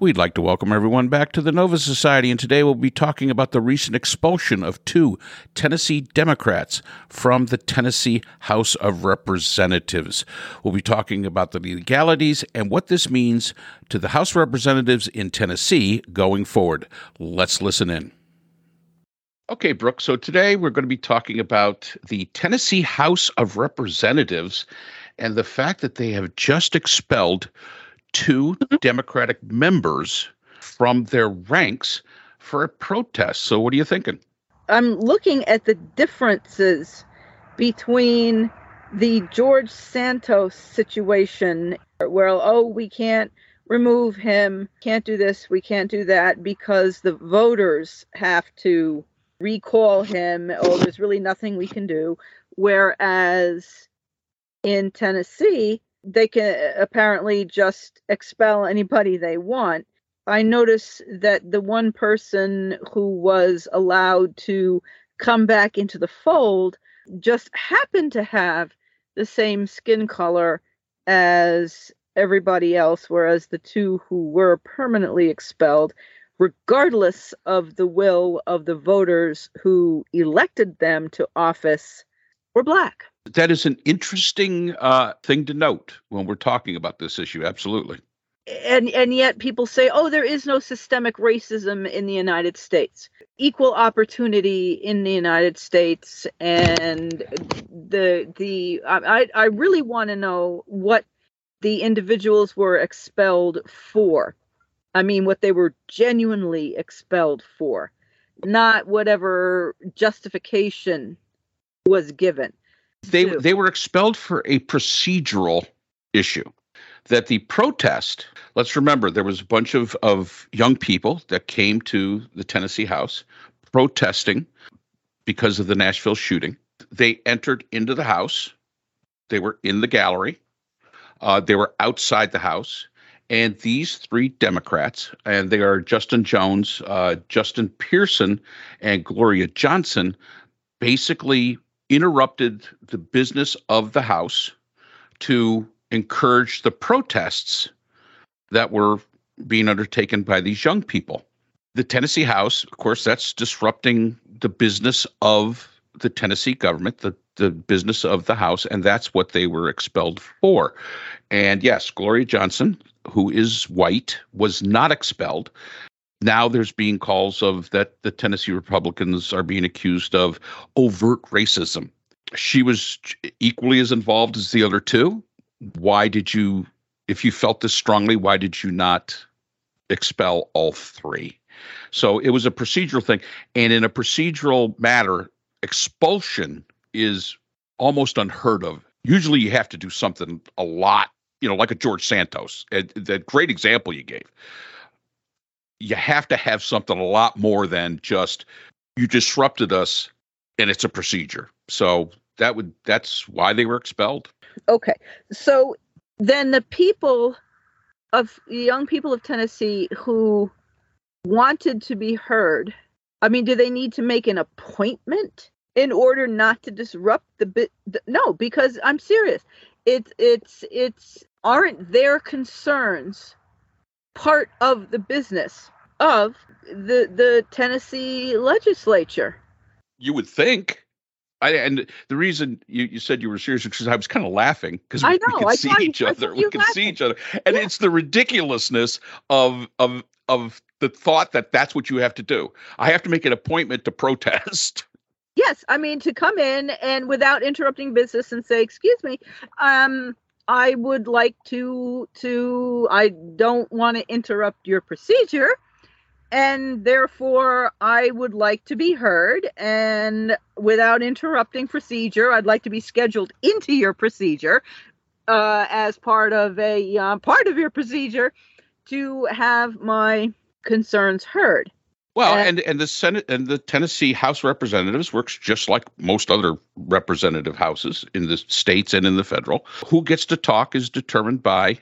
We'd like to welcome everyone back to the Nova Society, and today we'll be talking about the recent expulsion of two Tennessee Democrats from the Tennessee House of Representatives. We'll be talking about the legalities and what this means to the House of Representatives in Tennessee going forward. Let's listen in. Okay, Brooke. So today we're going to be talking about the Tennessee House of Representatives and the fact that they have just expelled two mm-hmm. Democratic members from their ranks for a protest. So, what are you thinking? I'm looking at the differences between the George Santos situation, where, oh, we can't remove him, can't do this, we can't do that, because the voters have to recall him. Oh, there's really nothing we can do. Whereas in Tennessee, they can uh, apparently just expel anybody they want. I notice that the one person who was allowed to come back into the fold just happened to have the same skin color as everybody else, whereas the two who were permanently expelled, regardless of the will of the voters who elected them to office, were black that is an interesting uh, thing to note when we're talking about this issue. Absolutely. And and yet people say, oh, there is no systemic racism in the United States. Equal opportunity in the United States, and the the I I really want to know what the individuals were expelled for. I mean, what they were genuinely expelled for, not whatever justification was given they they were expelled for a procedural issue. That the protest let's remember there was a bunch of, of young people that came to the tennessee house protesting because of the nashville shooting. They entered into the house. They were in the gallery. Uh, they were outside the house. And these three democrats and they are justin jones uh, justin pearson and gloria johnson basically interrupted the business of the House to encourage the protests that were being undertaken by these young people. The Tennessee House, of course, that's disrupting the business of the Tennessee government, the, the business of the House, and that's what they were expelled for. And yes, Gloria Johnson, who is white, was not expelled now there's being calls of that the Tennessee Republicans are being accused of overt racism. She was equally as involved as the other two. Why did you, if you felt this strongly, why did you not expel all three? So it was a procedural thing. And in a procedural matter, expulsion is almost unheard of. Usually you have to do something a lot, you know, like a George Santos, that great example you gave you have to have something a lot more than just you disrupted us and it's a procedure. So that would that's why they were expelled. Okay. So then the people of the young people of Tennessee who wanted to be heard, I mean, do they need to make an appointment in order not to disrupt the bit? No, because I'm serious. It's it's it's aren't their concerns part of the business of the the Tennessee legislature. You would think. I, and the reason you, you said you were serious because I was kind of laughing because we, we can see each other. We can see each other, and yeah. it's the ridiculousness of of of the thought that that's what you have to do. I have to make an appointment to protest. Yes, I mean to come in and without interrupting business and say, "Excuse me, um, I would like to to I don't want to interrupt your procedure, and therefore I would like to be heard and without interrupting procedure, I'd like to be scheduled into your procedure uh, as part of a uh, part of your procedure to have my concerns heard. Well, and, and the Senate and the Tennessee House Representatives works just like most other representative houses in the states and in the federal. Who gets to talk is determined by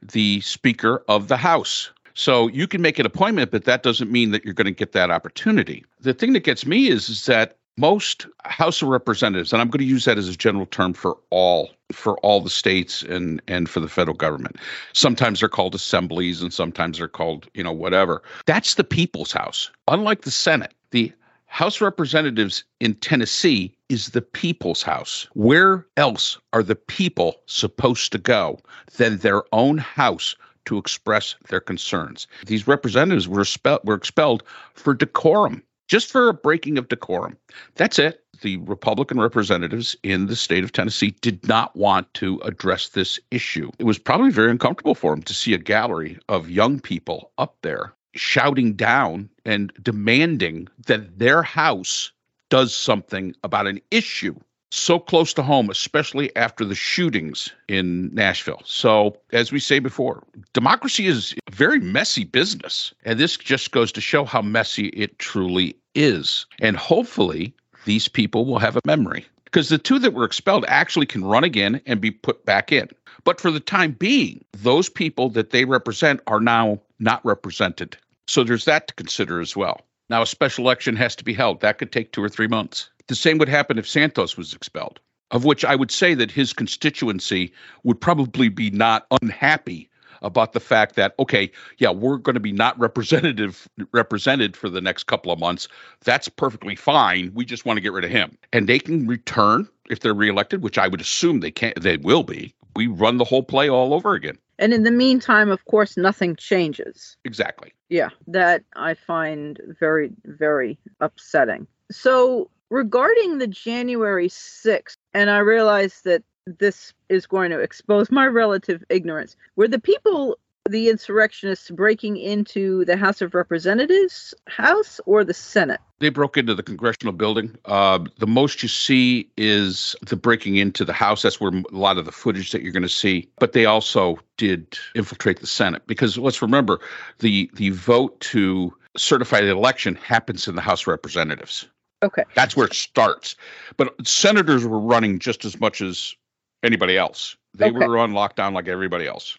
the Speaker of the House. So you can make an appointment, but that doesn't mean that you're going to get that opportunity. The thing that gets me is, is that most House of Representatives, and I'm going to use that as a general term for all for all the states and and for the federal government. Sometimes they're called assemblies, and sometimes they're called you know whatever. That's the people's house. Unlike the Senate, the House of Representatives in Tennessee is the people's house. Where else are the people supposed to go than their own house to express their concerns? These representatives were, spe- were expelled for decorum just for a breaking of decorum. That's it. The Republican representatives in the state of Tennessee did not want to address this issue. It was probably very uncomfortable for them to see a gallery of young people up there shouting down and demanding that their house does something about an issue so close to home, especially after the shootings in Nashville. So, as we say before, democracy is a very messy business. And this just goes to show how messy it truly is. And hopefully, these people will have a memory because the two that were expelled actually can run again and be put back in. But for the time being, those people that they represent are now not represented. So there's that to consider as well. Now, a special election has to be held. That could take two or three months. The same would happen if Santos was expelled, of which I would say that his constituency would probably be not unhappy about the fact that okay, yeah, we're going to be not representative represented for the next couple of months. That's perfectly fine. We just want to get rid of him, and they can return if they're reelected, which I would assume they can. They will be. We run the whole play all over again. And in the meantime, of course, nothing changes. Exactly. Yeah, that I find very, very upsetting. So regarding the January 6th, and I realize that this is going to expose my relative ignorance, were the people, the insurrectionists, breaking into the House of Representatives house or the Senate? They broke into the congressional building. Uh, the most you see is the breaking into the House. That's where a lot of the footage that you're going to see. But they also did infiltrate the Senate because let's remember the the vote to certify the election happens in the House of Representatives. Okay. That's where it starts. But senators were running just as much as anybody else. They okay. were on lockdown like everybody else.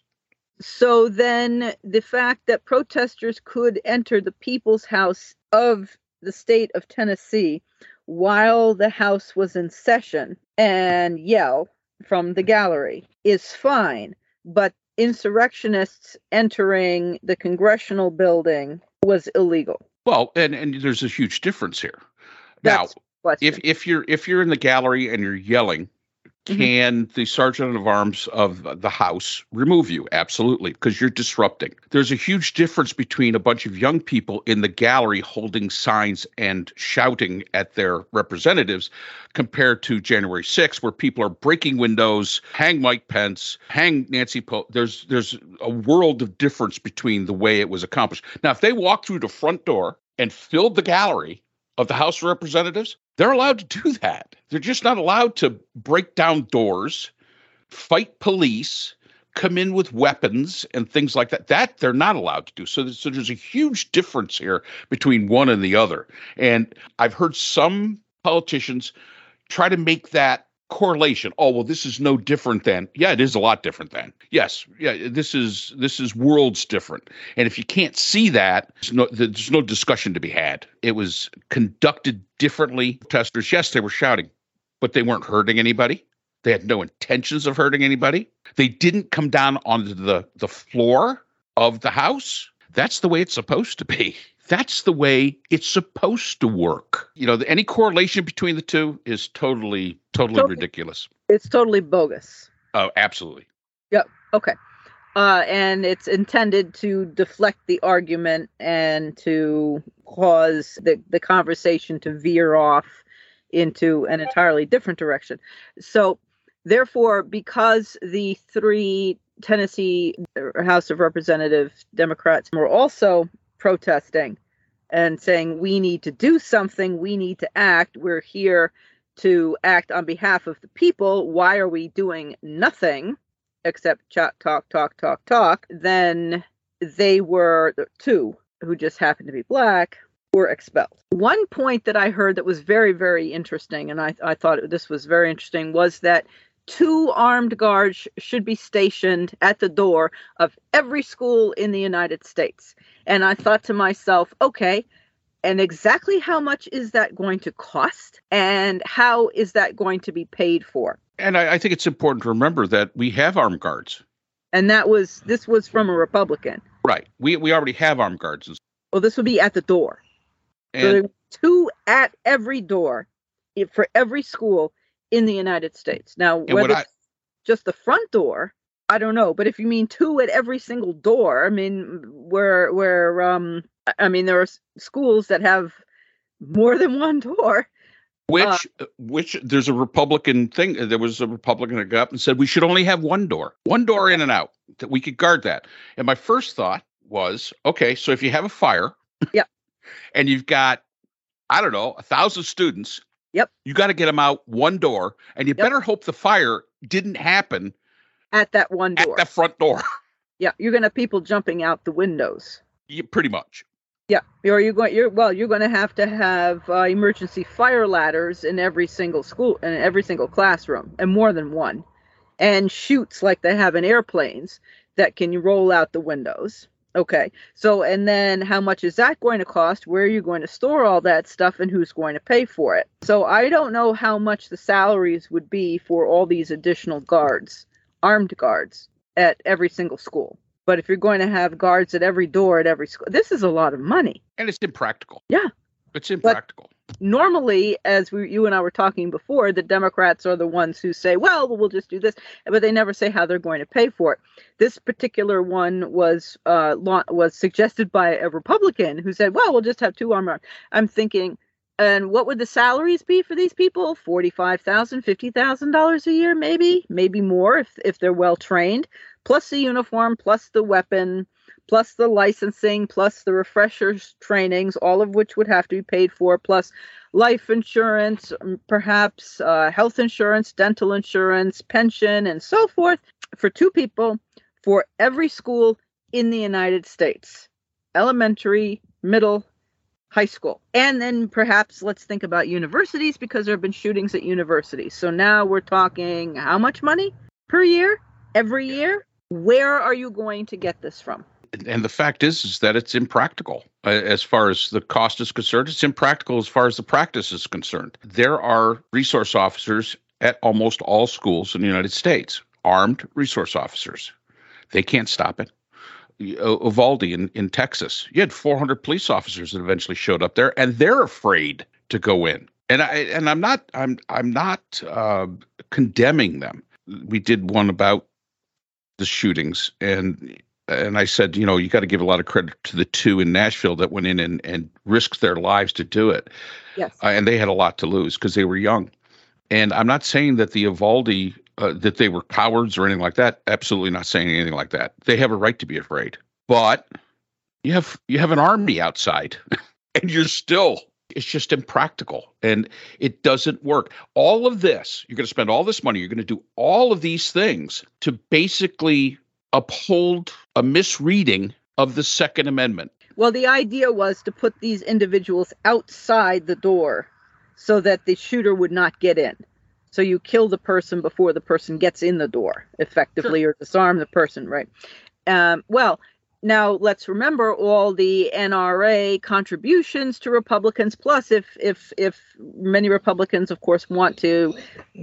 So then the fact that protesters could enter the people's house of the state of Tennessee while the house was in session and yell from the gallery is fine, but insurrectionists entering the congressional building was illegal. Well, and and there's a huge difference here. Now, if if you're if you're in the gallery and you're yelling, mm-hmm. can the sergeant of arms of the house remove you? Absolutely, because you're disrupting. There's a huge difference between a bunch of young people in the gallery holding signs and shouting at their representatives compared to January 6th, where people are breaking windows, hang Mike Pence, hang Nancy Pelosi. There's there's a world of difference between the way it was accomplished. Now, if they walk through the front door and filled the gallery of the House of Representatives, they're allowed to do that. They're just not allowed to break down doors, fight police, come in with weapons and things like that. That they're not allowed to do. So, so there's a huge difference here between one and the other. And I've heard some politicians try to make that correlation. Oh well this is no different than yeah it is a lot different than. Yes yeah this is this is worlds different. And if you can't see that there's no, there's no discussion to be had. It was conducted differently. Testers yes they were shouting but they weren't hurting anybody. They had no intentions of hurting anybody. They didn't come down onto the the floor of the house. That's the way it's supposed to be that's the way it's supposed to work. You know, any correlation between the two is totally, totally, totally ridiculous. It's totally bogus. Oh, absolutely. Yep. Okay. Uh, and it's intended to deflect the argument and to cause the, the conversation to veer off into an entirely different direction. So, therefore, because the three Tennessee House of Representative Democrats were also protesting and saying, we need to do something, we need to act, we're here to act on behalf of the people. Why are we doing nothing except chat, talk, talk, talk, talk? Then they were two who just happened to be black were expelled. One point that I heard that was very, very interesting, and I, I thought this was very interesting, was that two armed guards should be stationed at the door of every school in the United States. And I thought to myself, okay, and exactly how much is that going to cost? And how is that going to be paid for? And I, I, think it's important to remember that we have armed guards. And that was this was from a republican. Right. We, we already have armed guards. Well this would be at the door. And, so two at every door for every school in the united states now whether I, just the front door I don't know, but if you mean two at every single door, I mean, where where um, I mean, there are schools that have more than one door. Which uh, uh which there's a Republican thing. There was a Republican that got up and said we should only have one door, one door in and out that we could guard that. And my first thought was, okay, so if you have a fire, yeah, and you've got, I don't know, a thousand students, yep, you got to get them out one door, and you yep. better hope the fire didn't happen at that one door. At the front door. Yeah, you're gonna have people jumping out the windows. Yeah, pretty much. Yeah, or you're going. You're well. You're going to have to have uh, emergency fire ladders in every single school in every single classroom, and more than one, and chutes like they have in airplanes that can roll out the windows. Okay, so and then how much is that going to cost? Where are you going to store all that stuff, and who's going to pay for it? So I don't know how much the salaries would be for all these additional guards armed guards at every single school. But if you're going to have guards at every door at every school, this is a lot of money. And it's impractical. Yeah. It's impractical. Normally, as we, you and I were talking before, the Democrats are the ones who say, well, we'll just do this, but they never say how they're going to pay for it. This particular one was uh, was suggested by a Republican who said, well, we'll just have two armed. I'm thinking, and what would the salaries be for these people? Forty-five thousand, fifty thousand dollars a year, maybe, maybe more if if they're well trained, plus the uniform, plus the weapon, plus the licensing, plus the refreshers trainings, all of which would have to be paid for, plus life insurance, perhaps uh, health insurance, dental insurance, pension, and so forth for two people for every school in the United States, elementary, middle, high school. And then perhaps let's think about universities because there have been shootings at universities. So now we're talking how much money per year? Every year? Where are you going to get this from? And the fact is, is that it's impractical uh, as far as the cost is concerned. It's impractical as far as the practice is concerned. There are resource officers at almost all schools in the United States, armed resource officers. They can't stop it. Uvalde in, in Texas. You had 400 police officers that eventually showed up there, and they're afraid to go in. And I and I'm not I'm I'm not uh, condemning them. We did one about the shootings, and and I said, you know, you got to give a lot of credit to the two in Nashville that went in and and risked their lives to do it. Yes. Uh, and they had a lot to lose because they were young. And I'm not saying that the Uvalde uh, that they were cowards or anything like that. Absolutely not saying anything like that. They have a right to be afraid. But you have you have an army outside, and you're still. It's just impractical, and it doesn't work. All of this, you're going to spend all this money. You're going to do all of these things to basically uphold a misreading of the Second Amendment. Well, the idea was to put these individuals outside the door so that the shooter would not get in. So you kill the person before the person gets in the door, effectively, sure. or disarm the person, right? Um, well, now let's remember all the NRA contributions to Republicans. Plus, if if if many Republicans, of course, want to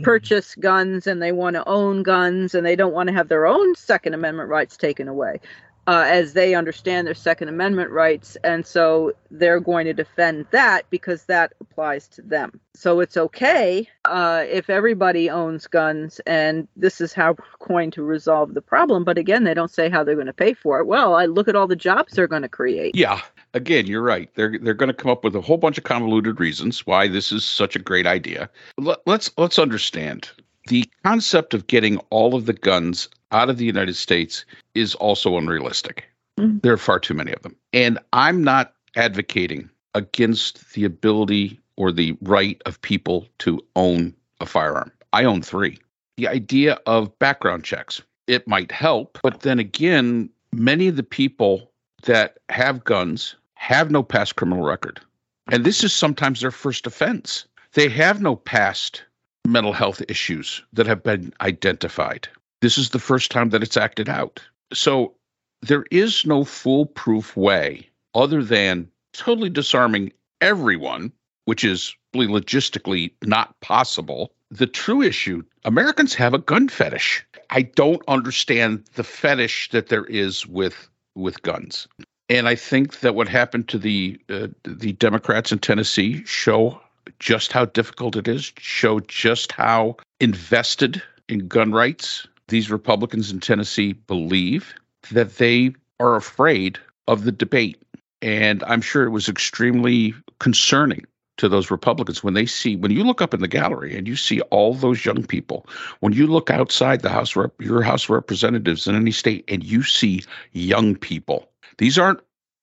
purchase guns and they want to own guns and they don't want to have their own Second Amendment rights taken away, uh, as they understand their Second Amendment rights. And so they're going to defend that because that applies to them. So it's okay uh, if everybody owns guns and this is how we're going to resolve the problem. But again, they don't say how they're going to pay for it. Well, I look at all the jobs they're going to create. Yeah. Again, you're right. They're they're going to come up with a whole bunch of convoluted reasons why this is such a great idea. Let, let's let's understand the concept of getting all of the guns out of the United States is also unrealistic. Mm-hmm. There are far too many of them. And I'm not advocating against the ability or the right of people to own a firearm. I own three. The idea of background checks, it might help, but then again, many of the people that have guns have no past criminal record. And this is sometimes their first offense. They have no past mental health issues that have been identified. This is the first time that it's acted out. So there is no foolproof way other than totally disarming everyone, which is logistically not possible. The true issue Americans have a gun fetish. I don't understand the fetish that there is with with guns. And I think that what happened to the uh, the Democrats in Tennessee show just how difficult it is, show just how invested in gun rights these Republicans in Tennessee believe that they are afraid of the debate. And I'm sure it was extremely concerning to those Republicans when they see when you look up in the gallery and you see all those young people, when you look outside the House your House representatives in any state and you see young people. These aren't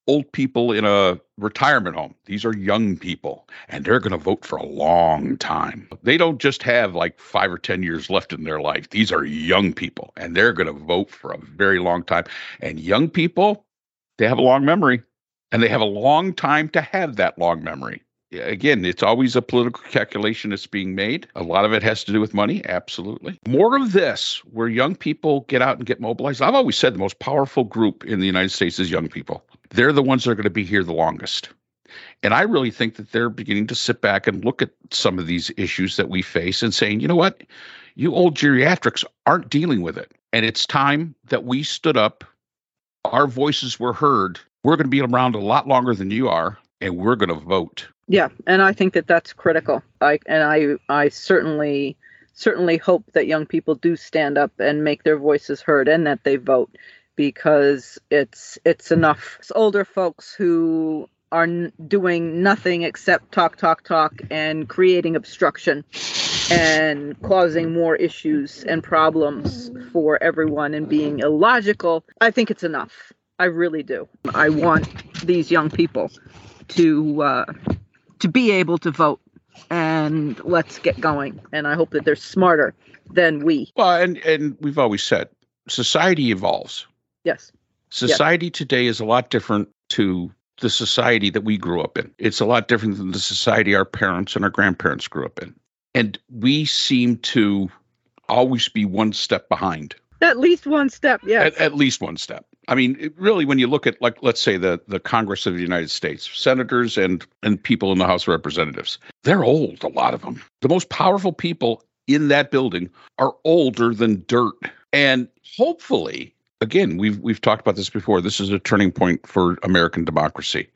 old people in a retirement home. These are young people, and they're going to vote for a long time. They don't just have like five or 10 years left in their life. These are young people, and they're going to vote for a very long time. And young people, they have a long memory, and they have a long time to have that long memory. Again, it's always a political calculation that's being made. A lot of it has to do with money, absolutely. More of this, where young people get out and get mobilized. I've always said the most powerful group in the United States is young people they're the ones that are going to be here the longest. And I really think that they're beginning to sit back and look at some of these issues that we face and saying, you know what? You old geriatrics aren't dealing with it. And it's time that we stood up, our voices were heard. We're going to be around a lot longer than you are, and we're going to vote. Yeah, and I think that that's critical. I and I I certainly certainly hope that young people do stand up and make their voices heard and that they vote because it's it's enough. It's older folks who are n- doing nothing except talk talk talk and creating obstruction and causing more issues and problems for everyone and being illogical. I think it's enough. I really do. I want these young people to uh, to be able to vote and let's get going. And i hope that they're smarter than we. Well and and we've always said society evolves Yes. Society yes. today is a lot different to the society that we grew up in. It's a lot different than the society our parents and our grandparents grew up in. And we seem to always be one step behind. At least one step, yes. At, at least one step. I mean, it, really, when you look at, like, let's say the the Congress of the United States, senators and and people in the House of Representatives, they're old. A lot of them. The most powerful people in that building are older than dirt, and hopefully, again, we've we've talked about this before. This is a turning point for American democracy,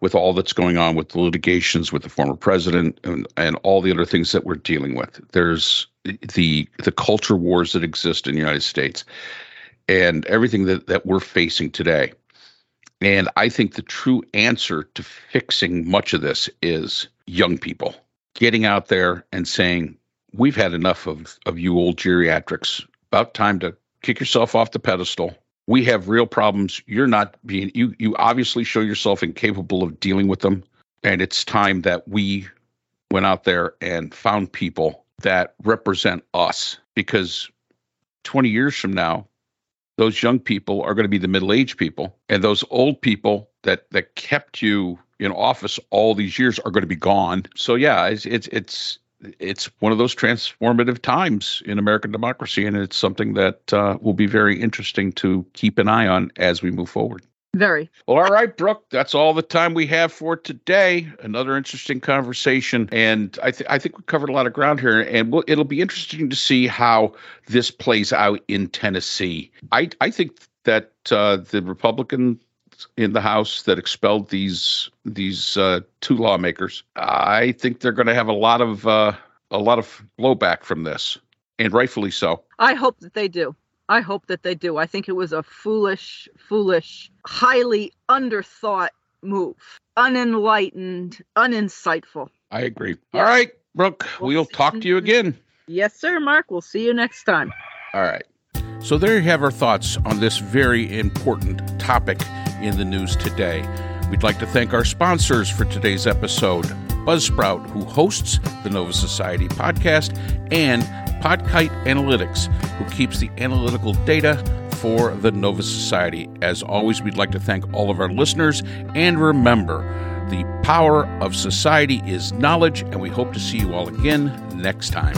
with all that's going on with the litigations with the former president and, and all the other things that we're dealing with. There's the the culture wars that exist in the United States, and everything that that we're facing today. And I think the true answer to fixing much of this is young people getting out there and saying, "We've had enough of of you old geriatrics. About time to kick yourself off the pedestal. We have real problems. You're not being you you obviously show yourself incapable of dealing with them. And it's time that we went out there and found people that represent us because 20 years from now, those young people are going to be the middle-aged people and those old people that that kept you in office all these years are going to be gone. So yeah, it's it's it's it's one of those transformative times in American democracy, and it's something that uh, will be very interesting to keep an eye on as we move forward. Very. Well, all right, Brooke, that's all the time we have for today. Another interesting conversation. And I, th- I think we covered a lot of ground here. And we'll, it'll be interesting to see how this plays out in Tennessee. I, I think that uh, the Republican in the House that expelled these these uh, two lawmakers. I think they're going to have a lot of uh, a lot of blowback from this, and rightfully so. I hope that they do. I hope that they do. I think it was a foolish, foolish, highly underthought move, unenlightened, uninsightful. I agree. Yes. All right, Brooke, we'll, we'll talk to you again. Yes, sir, Mark. We'll see you next time. All right. So there you have our thoughts on this very important topic in the news today. We'd like to thank our sponsors for today's episode Buzzsprout, who hosts the Nova Society podcast, and Podkite Analytics, who keeps the analytical data for the Nova Society. As always, we'd like to thank all of our listeners, and remember, the power of society is knowledge, and we hope to see you all again next time.